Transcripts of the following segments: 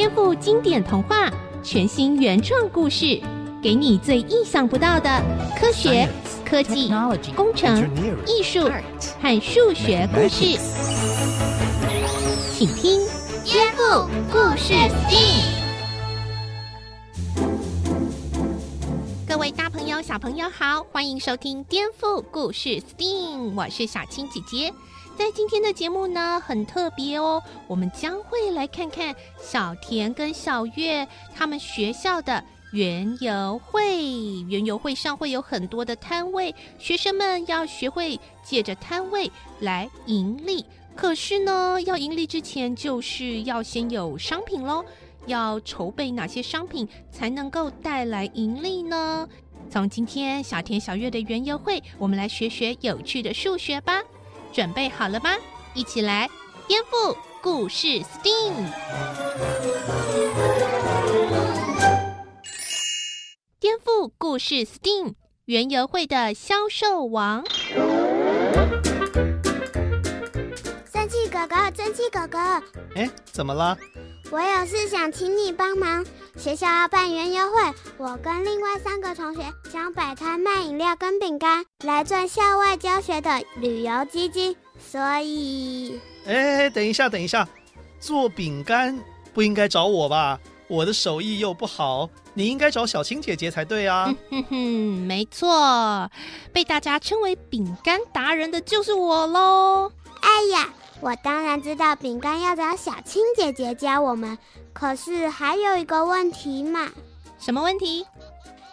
颠覆经典童话，全新原创故事，给你最意想不到的科学、科技、工程、艺术和数学故事。请听《颠覆故事 STEAM》。各位大朋友、小朋友好，欢迎收听《颠覆故事 STEAM》，我是小青姐姐。在今天的节目呢，很特别哦，我们将会来看看小田跟小月他们学校的园游会。园游会上会有很多的摊位，学生们要学会借着摊位来盈利。可是呢，要盈利之前，就是要先有商品喽。要筹备哪些商品才能够带来盈利呢？从今天小田小月的园游会，我们来学学有趣的数学吧。准备好了吗？一起来颠覆故事 STEAM。颠覆故事 STEAM，园游会的销售王。生气哥哥，生气哥哥，哎，怎么了？我有事想请你帮忙。学校要办园游会，我跟另外三个同学想摆摊卖饮料跟饼干，来赚校外教学的旅游基金。所以，哎，等一下，等一下，做饼干不应该找我吧？我的手艺又不好，你应该找小青姐姐才对啊。哼哼哼，没错，被大家称为饼干达人的就是我喽。哎呀！我当然知道饼干要找小青姐姐教我们，可是还有一个问题嘛。什么问题？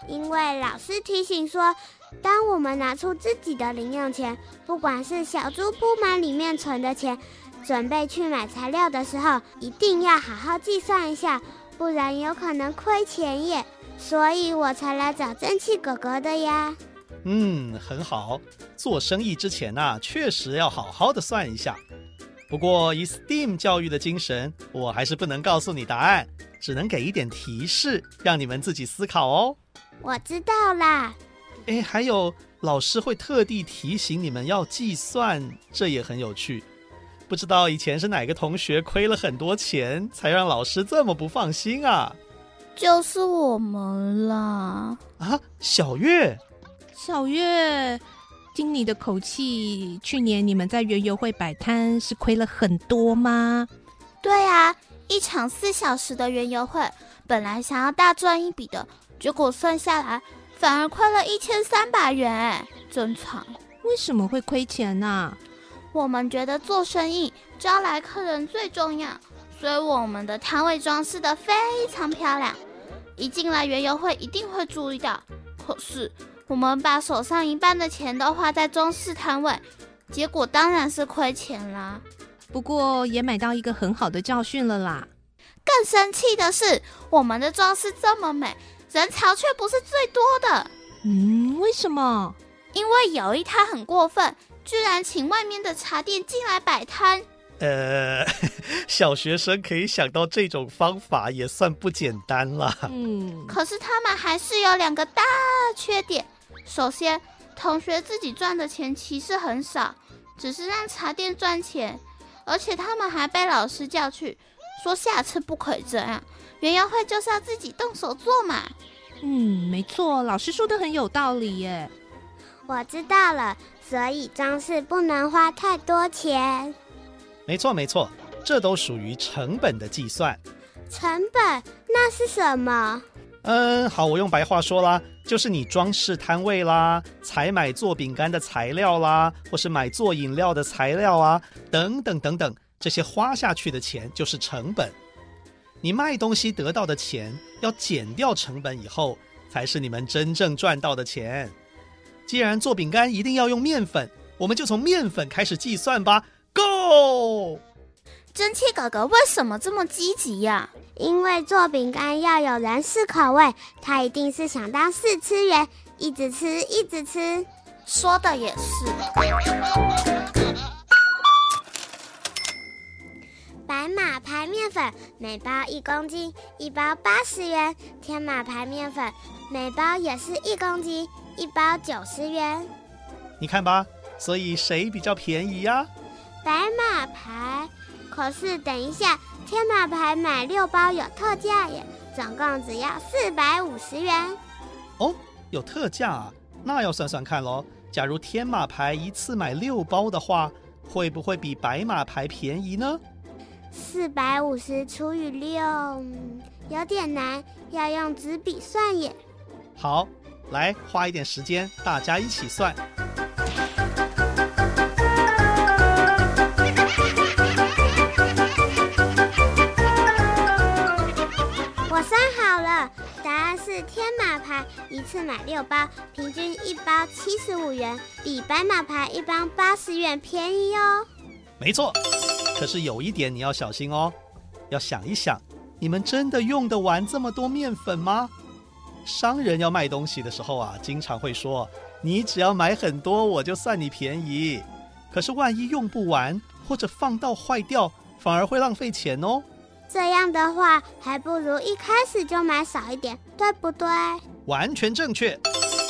因为老师提醒说，当我们拿出自己的零用钱，不管是小猪铺满里面存的钱，准备去买材料的时候，一定要好好计算一下，不然有可能亏钱耶。所以我才来找蒸汽哥哥的呀。嗯，很好。做生意之前啊，确实要好好的算一下。不过，以 STEAM 教育的精神，我还是不能告诉你答案，只能给一点提示，让你们自己思考哦。我知道啦。哎，还有，老师会特地提醒你们要计算，这也很有趣。不知道以前是哪个同学亏了很多钱，才让老师这么不放心啊？就是我们啦。啊，小月，小月。听你的口气，去年你们在园游会摆摊是亏了很多吗？对啊，一场四小时的园游会，本来想要大赚一笔的，结果算下来反而亏了一千三百元，真惨！为什么会亏钱呢？我们觉得做生意招来客人最重要，所以我们的摊位装饰的非常漂亮，一进来园游会一定会注意到。可是。我们把手上一半的钱都花在装饰摊位，结果当然是亏钱啦。不过也买到一个很好的教训了啦。更生气的是，我们的装饰这么美，人潮却不是最多的。嗯，为什么？因为有一摊很过分，居然请外面的茶店进来摆摊。呃，小学生可以想到这种方法，也算不简单了。嗯，可是他们还是有两个大缺点。首先，同学自己赚的钱其实很少，只是让茶店赚钱，而且他们还被老师叫去，说下次不可以这样。园游会就是要自己动手做嘛。嗯，没错，老师说的很有道理耶。我知道了，所以装饰不能花太多钱。没错，没错，这都属于成本的计算。成本？那是什么？嗯，好，我用白话说啦，就是你装饰摊位啦，采买做饼干的材料啦，或是买做饮料的材料啊，等等等等，这些花下去的钱就是成本。你卖东西得到的钱要减掉成本以后，才是你们真正赚到的钱。既然做饼干一定要用面粉，我们就从面粉开始计算吧。Go！蒸汽哥哥为什么这么积极呀？因为做饼干要有人试口味，他一定是想当试吃员，一直吃，一直吃。说的也是。白马牌面粉每包一公斤，一包八十元；天马牌面粉每包也是一公斤，一包九十元。你看吧，所以谁比较便宜呀？白马牌。可是等一下，天马牌买六包有特价耶，总共只要四百五十元。哦，有特价啊？那要算算看喽。假如天马牌一次买六包的话，会不会比白马牌便宜呢？四百五十除以六，有点难，要用纸笔算耶。好，来花一点时间，大家一起算。算好了，答案是天马牌一次买六包，平均一包七十五元，比白马牌一包八十元便宜哦。没错，可是有一点你要小心哦，要想一想，你们真的用得完这么多面粉吗？商人要卖东西的时候啊，经常会说，你只要买很多，我就算你便宜。可是万一用不完，或者放到坏掉，反而会浪费钱哦。这样的话，还不如一开始就买少一点，对不对？完全正确。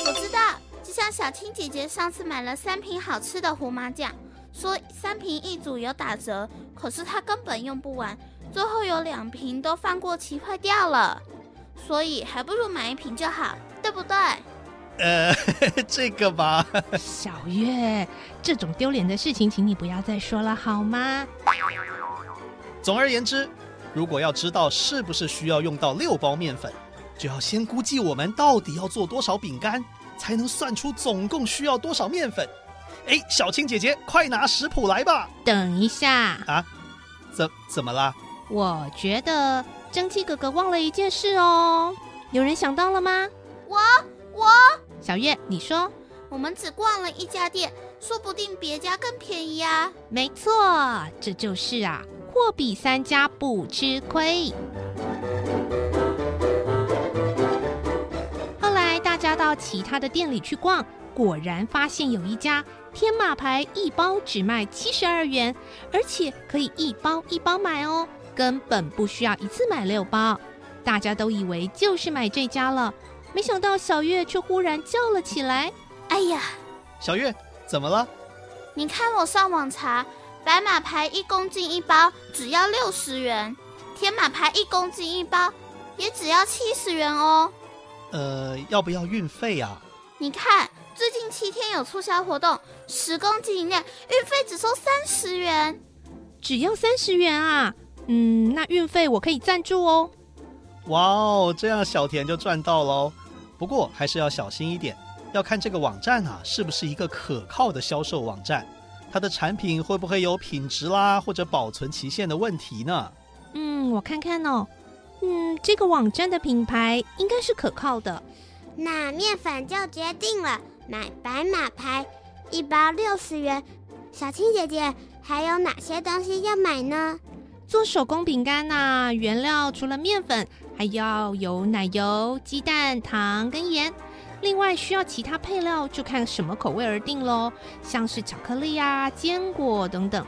我知道，就像小青姐姐上次买了三瓶好吃的胡麻酱，说三瓶一组有打折，可是她根本用不完，最后有两瓶都放过期坏掉了，所以还不如买一瓶就好，对不对？呃，这个吧。小月，这种丢脸的事情，请你不要再说了好吗？总而言之。如果要知道是不是需要用到六包面粉，就要先估计我们到底要做多少饼干，才能算出总共需要多少面粉。哎，小青姐姐，快拿食谱来吧！等一下啊，怎怎么啦？我觉得蒸汽哥哥忘了一件事哦，有人想到了吗？我我，小月，你说，我们只逛了一家店，说不定别家更便宜啊。没错，这就是啊。货比三家不吃亏。后来大家到其他的店里去逛，果然发现有一家天马牌一包只卖七十二元，而且可以一包一包买哦，根本不需要一次买六包。大家都以为就是买这家了，没想到小月却忽然叫了起来：“哎呀，小月，怎么了？你看我上网查。”白马牌一公斤一包只要六十元，天马牌一公斤一包也只要七十元哦。呃，要不要运费啊？你看最近七天有促销活动，十公斤以内运费只收三十元，只要三十元啊？嗯，那运费我可以赞助哦。哇哦，这样小田就赚到喽。不过还是要小心一点，要看这个网站啊是不是一个可靠的销售网站。它的产品会不会有品质啦，或者保存期限的问题呢？嗯，我看看哦。嗯，这个网站的品牌应该是可靠的。那面粉就决定了，买白马牌，一包六十元。小青姐姐，还有哪些东西要买呢？做手工饼干呐，原料除了面粉，还要有奶油、鸡蛋、糖跟盐。另外需要其他配料，就看什么口味而定喽，像是巧克力啊、坚果等等。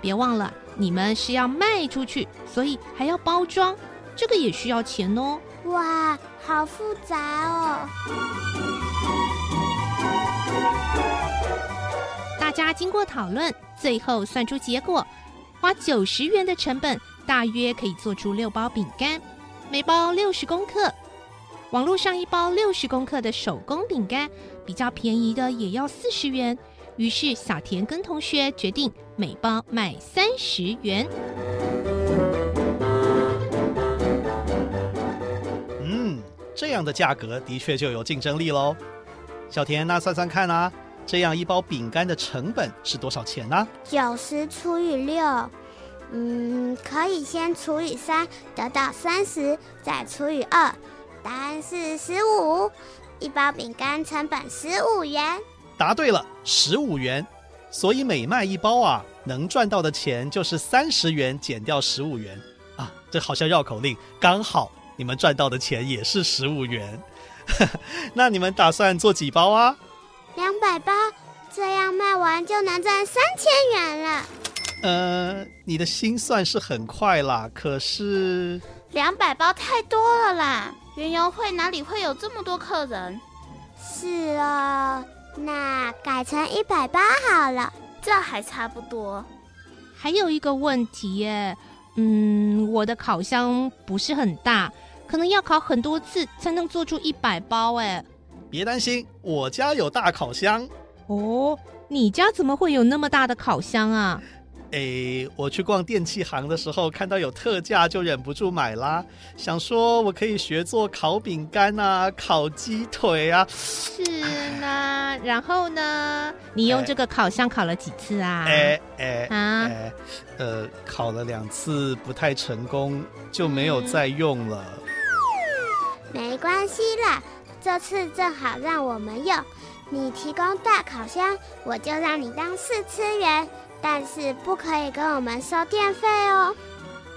别忘了，你们是要卖出去，所以还要包装，这个也需要钱哦。哇，好复杂哦！大家经过讨论，最后算出结果，花九十元的成本，大约可以做出六包饼干，每包六十公克。网络上一包六十公克的手工饼干，比较便宜的也要四十元。于是小田跟同学决定每包卖三十元。嗯，这样的价格的确就有竞争力喽。小田，那算算看啊，这样一包饼干的成本是多少钱呢？九十除以六，嗯，可以先除以三，得到三十，再除以二。答案是十五，一包饼干成本十五元。答对了，十五元。所以每卖一包啊，能赚到的钱就是三十元减掉十五元啊。这好像绕口令，刚好你们赚到的钱也是十五元。那你们打算做几包啊？两百包，这样卖完就能赚三千元了。呃，你的心算是很快啦，可是两百包太多了啦。园游会哪里会有这么多客人？是哦，那改成一百八好了，这还差不多。还有一个问题耶，嗯，我的烤箱不是很大，可能要烤很多次才能做出一百包。哎，别担心，我家有大烤箱。哦，你家怎么会有那么大的烤箱啊？哎，我去逛电器行的时候，看到有特价，就忍不住买啦。想说我可以学做烤饼干啊，烤鸡腿啊。是呢，然后呢？你用这个烤箱烤了几次啊？诶诶啊诶，呃，烤了两次不太成功，就没有再用了。没关系啦，这次正好让我们用。你提供大烤箱，我就让你当试吃员。但是不可以跟我们收电费哦。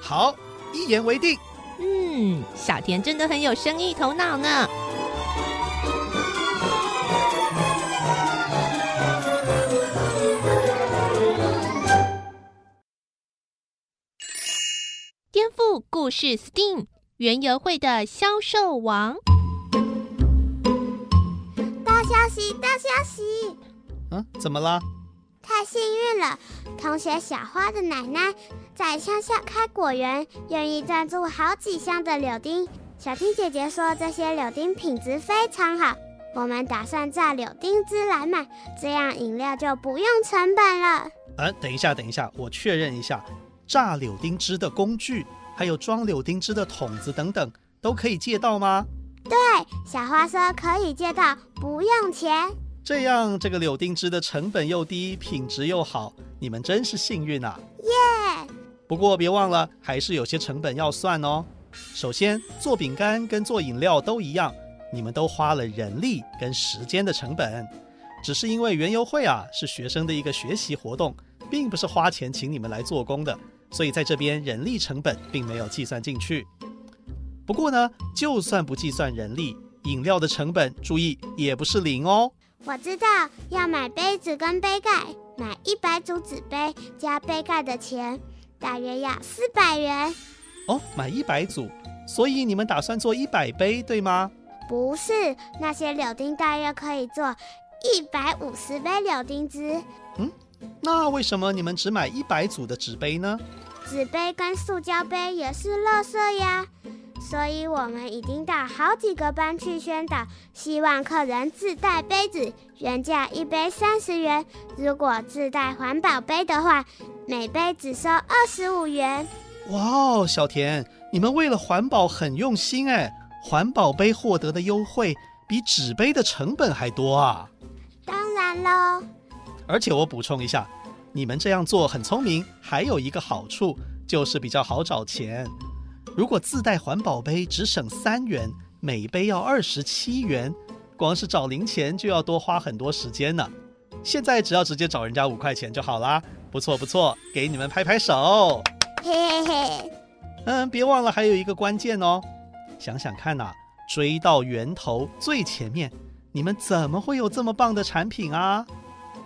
好，一言为定。嗯，小田真的很有生意头脑呢。颠覆故事，STEAM 原游会的销售王。大消息！大消息！嗯，怎么了？太幸运了，同学小花的奶奶在乡下开果园，愿意赞助好几箱的柳丁。小青姐姐说这些柳丁品质非常好，我们打算榨柳丁汁来卖，这样饮料就不用成本了。呃，等一下，等一下，我确认一下，榨柳丁汁的工具，还有装柳丁汁的桶子等等，都可以借到吗？对，小花说可以借到，不用钱。这样，这个柳丁汁的成本又低，品质又好，你们真是幸运啊！耶不过别忘了，还是有些成本要算哦。首先，做饼干跟做饮料都一样，你们都花了人力跟时间的成本。只是因为园游会啊是学生的一个学习活动，并不是花钱请你们来做工的，所以在这边人力成本并没有计算进去。不过呢，就算不计算人力，饮料的成本，注意也不是零哦。我知道要买杯子跟杯盖，买一百组纸杯加杯盖的钱大约要四百元。哦，买一百组，所以你们打算做一百杯，对吗？不是，那些柳丁大约可以做一百五十杯柳丁汁。嗯，那为什么你们只买一百组的纸杯呢？纸杯跟塑胶杯也是垃圾呀。所以我们已经到好几个班去宣导，希望客人自带杯子，原价一杯三十元。如果自带环保杯的话，每杯只收二十五元。哇哦，小田，你们为了环保很用心哎！环保杯获得的优惠比纸杯的成本还多啊！当然喽。而且我补充一下，你们这样做很聪明，还有一个好处就是比较好找钱。如果自带环保杯只省三元，每杯要二十七元，光是找零钱就要多花很多时间呢。现在只要直接找人家五块钱就好啦。不错不错，给你们拍拍手。嘿嘿嘿。嗯，别忘了还有一个关键哦。想想看呐，追到源头最前面，你们怎么会有这么棒的产品啊？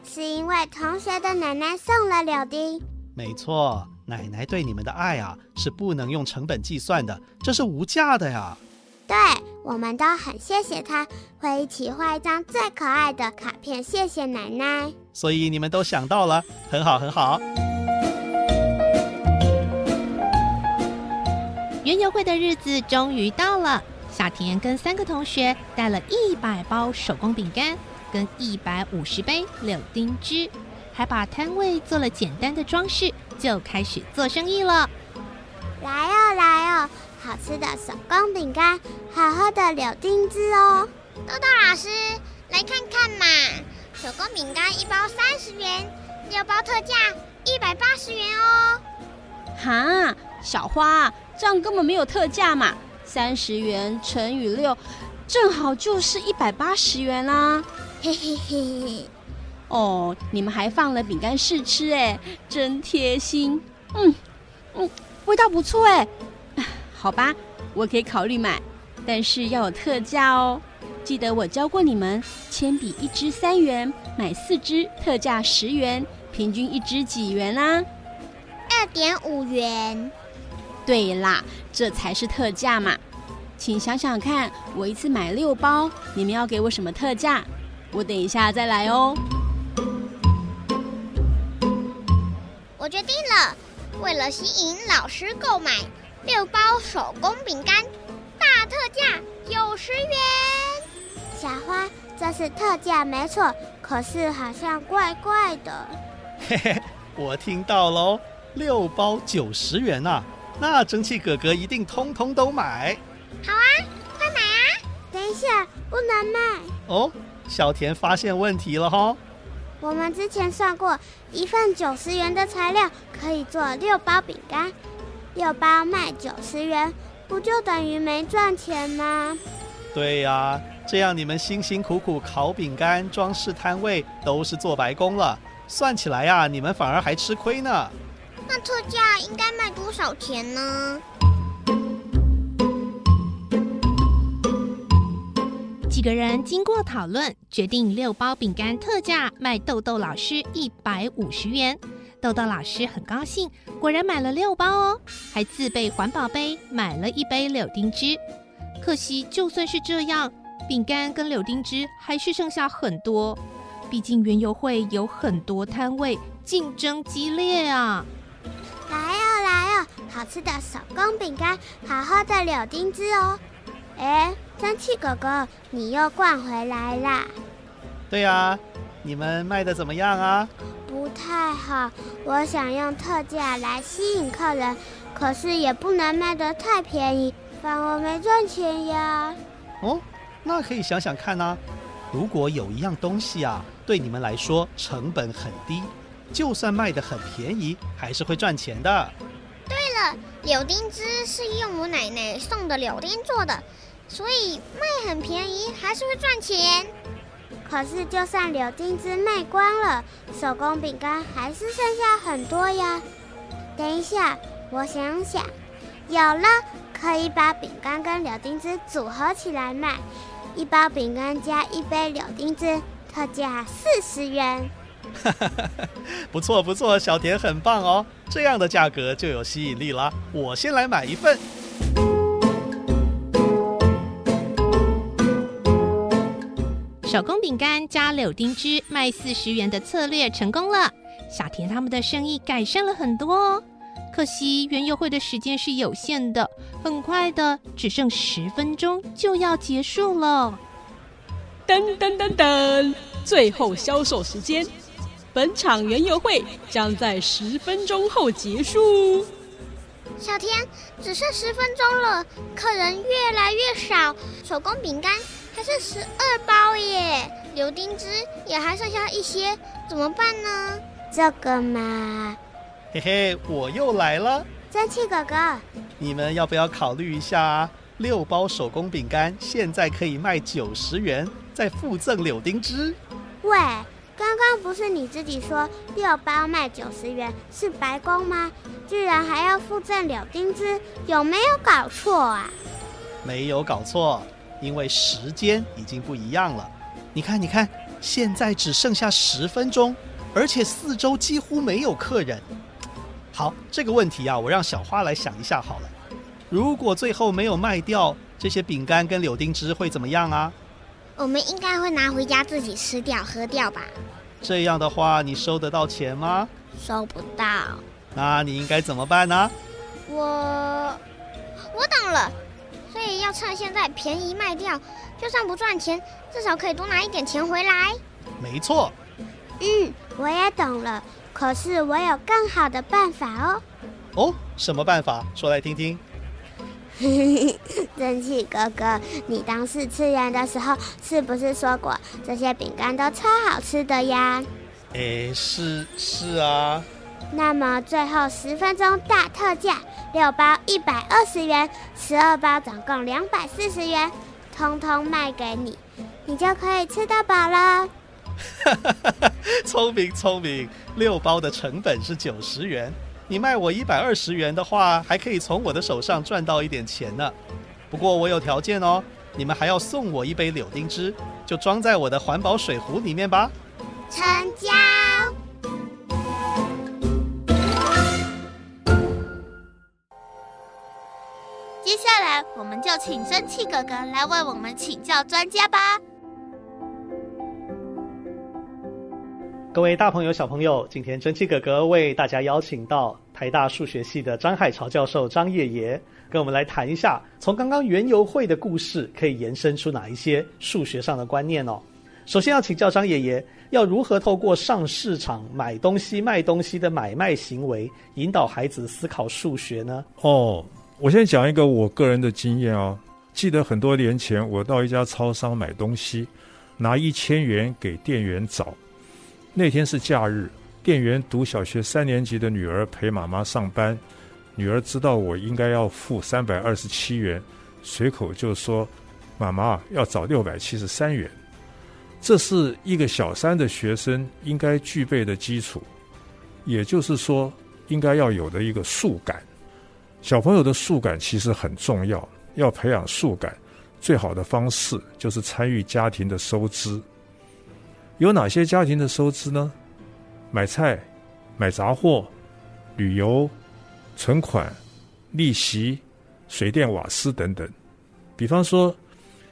是因为同学的奶奶送了柳丁。没错。奶奶对你们的爱啊，是不能用成本计算的，这是无价的呀。对，我们都很谢谢她，会一起画一张最可爱的卡片，谢谢奶奶。所以你们都想到了，很好很好。园游会的日子终于到了，小田跟三个同学带了一百包手工饼干，跟一百五十杯柳丁汁。还把摊位做了简单的装饰，就开始做生意了。来哦，来哦，好吃的手工饼干，好喝的柳丁汁哦。豆豆老师，来看看嘛，手工饼干一包三十元，六包特价一百八十元哦。哈，小花，这样根本没有特价嘛，三十元乘以六，正好就是一百八十元啦。嘿嘿嘿嘿。哦，你们还放了饼干试吃，哎，真贴心。嗯嗯，味道不错，哎。好吧，我可以考虑买，但是要有特价哦。记得我教过你们，铅笔一支三元，买四支特价十元，平均一支几元啊？二点五元。对啦，这才是特价嘛。请想想看，我一次买六包，你们要给我什么特价？我等一下再来哦。我决定了，为了吸引老师购买，六包手工饼干大特价九十元。小花，这是特价没错，可是好像怪怪的。嘿嘿，我听到喽，六包九十元呐、啊，那蒸汽哥哥一定通通都买。好啊，快买啊！等一下，不能卖。哦，小田发现问题了哈。我们之前算过，一份九十元的材料可以做六包饼干，六包卖九十元，不就等于没赚钱吗？对呀、啊，这样你们辛辛苦苦烤饼干、装饰摊位都是做白工了，算起来呀、啊，你们反而还吃亏呢。那特价应该卖多少钱呢？几个人经过讨论，决定六包饼干特价卖豆豆老师一百五十元。豆豆老师很高兴，果然买了六包哦，还自备环保杯，买了一杯柳丁汁。可惜，就算是这样，饼干跟柳丁汁还是剩下很多。毕竟园游会有很多摊位，竞争激烈啊！来哦来哦，好吃的手工饼干，好喝的柳丁汁哦！哎。蒸汽狗狗，你又逛回来啦？对呀、啊，你们卖的怎么样啊？不太好，我想用特价来吸引客人，可是也不能卖得太便宜，反而没赚钱呀。哦，那可以想想看啊，如果有一样东西啊，对你们来说成本很低，就算卖得很便宜，还是会赚钱的。对了，柳丁汁是用我奶奶送的柳丁做的。所以卖很便宜，还是会赚钱。可是就算柳丁汁卖光了，手工饼干还是剩下很多呀。等一下，我想想，有了，可以把饼干跟柳丁汁组合起来卖。一包饼干加一杯柳丁汁，特价四十元。不错不错，小田很棒哦，这样的价格就有吸引力了。我先来买一份。手工饼干加柳丁汁卖四十元的策略成功了，小田他们的生意改善了很多哦。可惜园游会的时间是有限的，很快的，只剩十分钟就要结束了。噔噔噔噔，最后销售时间，本场园游会将在十分钟后结束。小田，只剩十分钟了，客人越来越少，手工饼干。还剩十二包耶，柳丁汁也还剩下一些，怎么办呢？这个嘛，嘿嘿，我又来了。蒸汽哥哥，你们要不要考虑一下啊？六包手工饼干现在可以卖九十元，再附赠柳丁汁。喂，刚刚不是你自己说六包卖九十元是白工吗？居然还要附赠柳丁汁，有没有搞错啊？没有搞错。因为时间已经不一样了，你看，你看，现在只剩下十分钟，而且四周几乎没有客人。好，这个问题啊，我让小花来想一下好了。如果最后没有卖掉这些饼干跟柳丁汁，会怎么样啊？我们应该会拿回家自己吃掉、喝掉吧？这样的话，你收得到钱吗？收不到。那你应该怎么办呢？我，我懂了。所以要趁现在便宜卖掉，就算不赚钱，至少可以多拿一点钱回来。没错。嗯，我也懂了。可是我有更好的办法哦。哦，什么办法？说来听听。蒸汽哥哥，你当试吃员的时候，是不是说过这些饼干都超好吃的呀？诶，是是啊。那么最后十分钟大特价，六包一百二十元，十二包总共两百四十元，通通卖给你，你就可以吃到饱了。聪明聪明，六包的成本是九十元，你卖我一百二十元的话，还可以从我的手上赚到一点钱呢。不过我有条件哦，你们还要送我一杯柳丁汁，就装在我的环保水壶里面吧。成交。下来，我们就请蒸汽哥哥来为我们请教专家吧。各位大朋友、小朋友，今天蒸汽哥哥为大家邀请到台大数学系的张海潮教授张爷爷，跟我们来谈一下，从刚刚园游会的故事可以延伸出哪一些数学上的观念哦。首先要请教张爷爷，要如何透过上市场买东西、卖东西的买卖行为，引导孩子思考数学呢？哦，我先讲一个我个人的经验哦。记得很多年前，我到一家超商买东西，拿一千元给店员找。那天是假日，店员读小学三年级的女儿陪妈妈上班，女儿知道我应该要付三百二十七元，随口就说：“妈妈要找六百七十三元。”这是一个小三的学生应该具备的基础，也就是说，应该要有的一个数感。小朋友的数感其实很重要。要培养数感，最好的方式就是参与家庭的收支。有哪些家庭的收支呢？买菜、买杂货、旅游、存款、利息、水电瓦斯等等。比方说，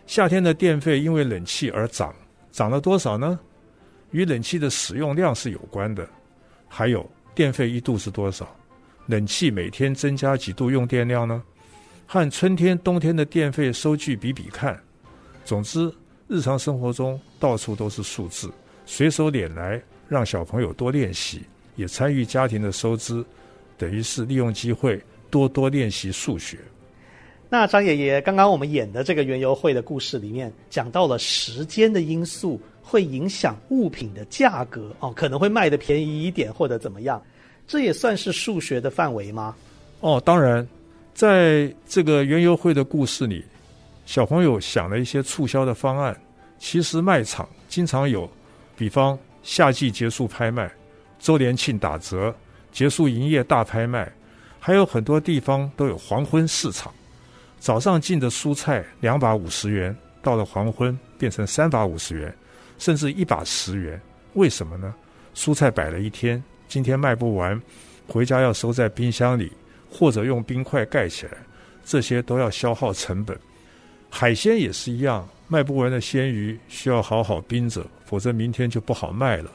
夏天的电费因为冷气而涨，涨了多少呢？与冷气的使用量是有关的。还有，电费一度是多少？冷气每天增加几度用电量呢？和春天、冬天的电费收据比比看。总之，日常生活中到处都是数字，随手拈来，让小朋友多练习，也参与家庭的收支，等于是利用机会多多练习数学。那张爷爷，刚刚我们演的这个园游会的故事里面，讲到了时间的因素会影响物品的价格哦，可能会卖的便宜一点或者怎么样，这也算是数学的范围吗？哦，当然。在这个园游会的故事里，小朋友想了一些促销的方案。其实卖场经常有，比方夏季结束拍卖、周年庆打折、结束营业大拍卖，还有很多地方都有黄昏市场。早上进的蔬菜两把五十元，到了黄昏变成三把五十元，甚至一把十元。为什么呢？蔬菜摆了一天，今天卖不完，回家要收在冰箱里。或者用冰块盖起来，这些都要消耗成本。海鲜也是一样，卖不完的鲜鱼需要好好冰着，否则明天就不好卖了。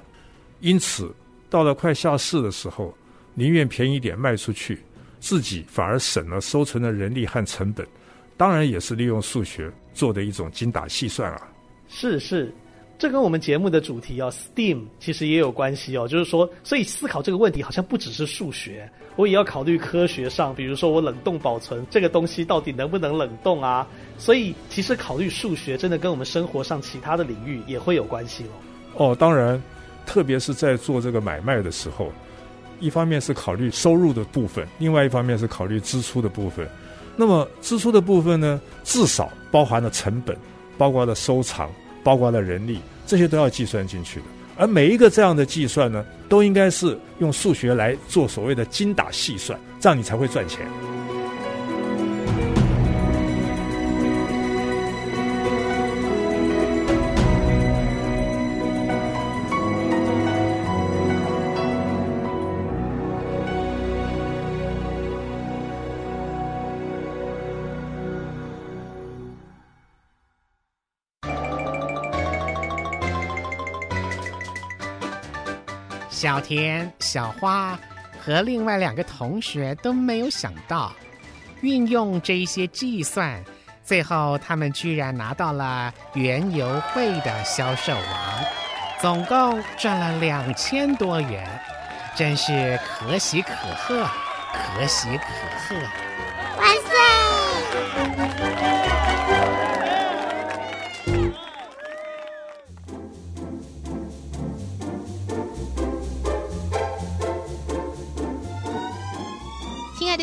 因此，到了快下市的时候，宁愿便宜点卖出去，自己反而省了收存的人力和成本。当然，也是利用数学做的一种精打细算啊。是是。这跟我们节目的主题哦，STEAM 其实也有关系哦。就是说，所以思考这个问题好像不只是数学，我也要考虑科学上，比如说我冷冻保存这个东西到底能不能冷冻啊？所以其实考虑数学真的跟我们生活上其他的领域也会有关系哦。哦，当然，特别是在做这个买卖的时候，一方面是考虑收入的部分，另外一方面是考虑支出的部分。那么支出的部分呢，至少包含了成本，包括了收藏。包括了人力，这些都要计算进去的。而每一个这样的计算呢，都应该是用数学来做所谓的精打细算，这样你才会赚钱。小田、小花和另外两个同学都没有想到，运用这一些计算，最后他们居然拿到了园游会的销售王，总共赚了两千多元，真是可喜可贺，可喜可贺！万岁！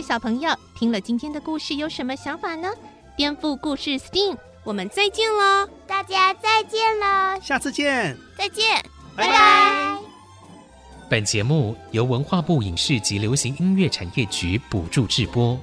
小朋友听了今天的故事有什么想法呢？颠覆故事 STEAM，我们再见喽！大家再见喽！下次见！再见！拜拜！本节目由文化部影视及流行音乐产业局补助制播。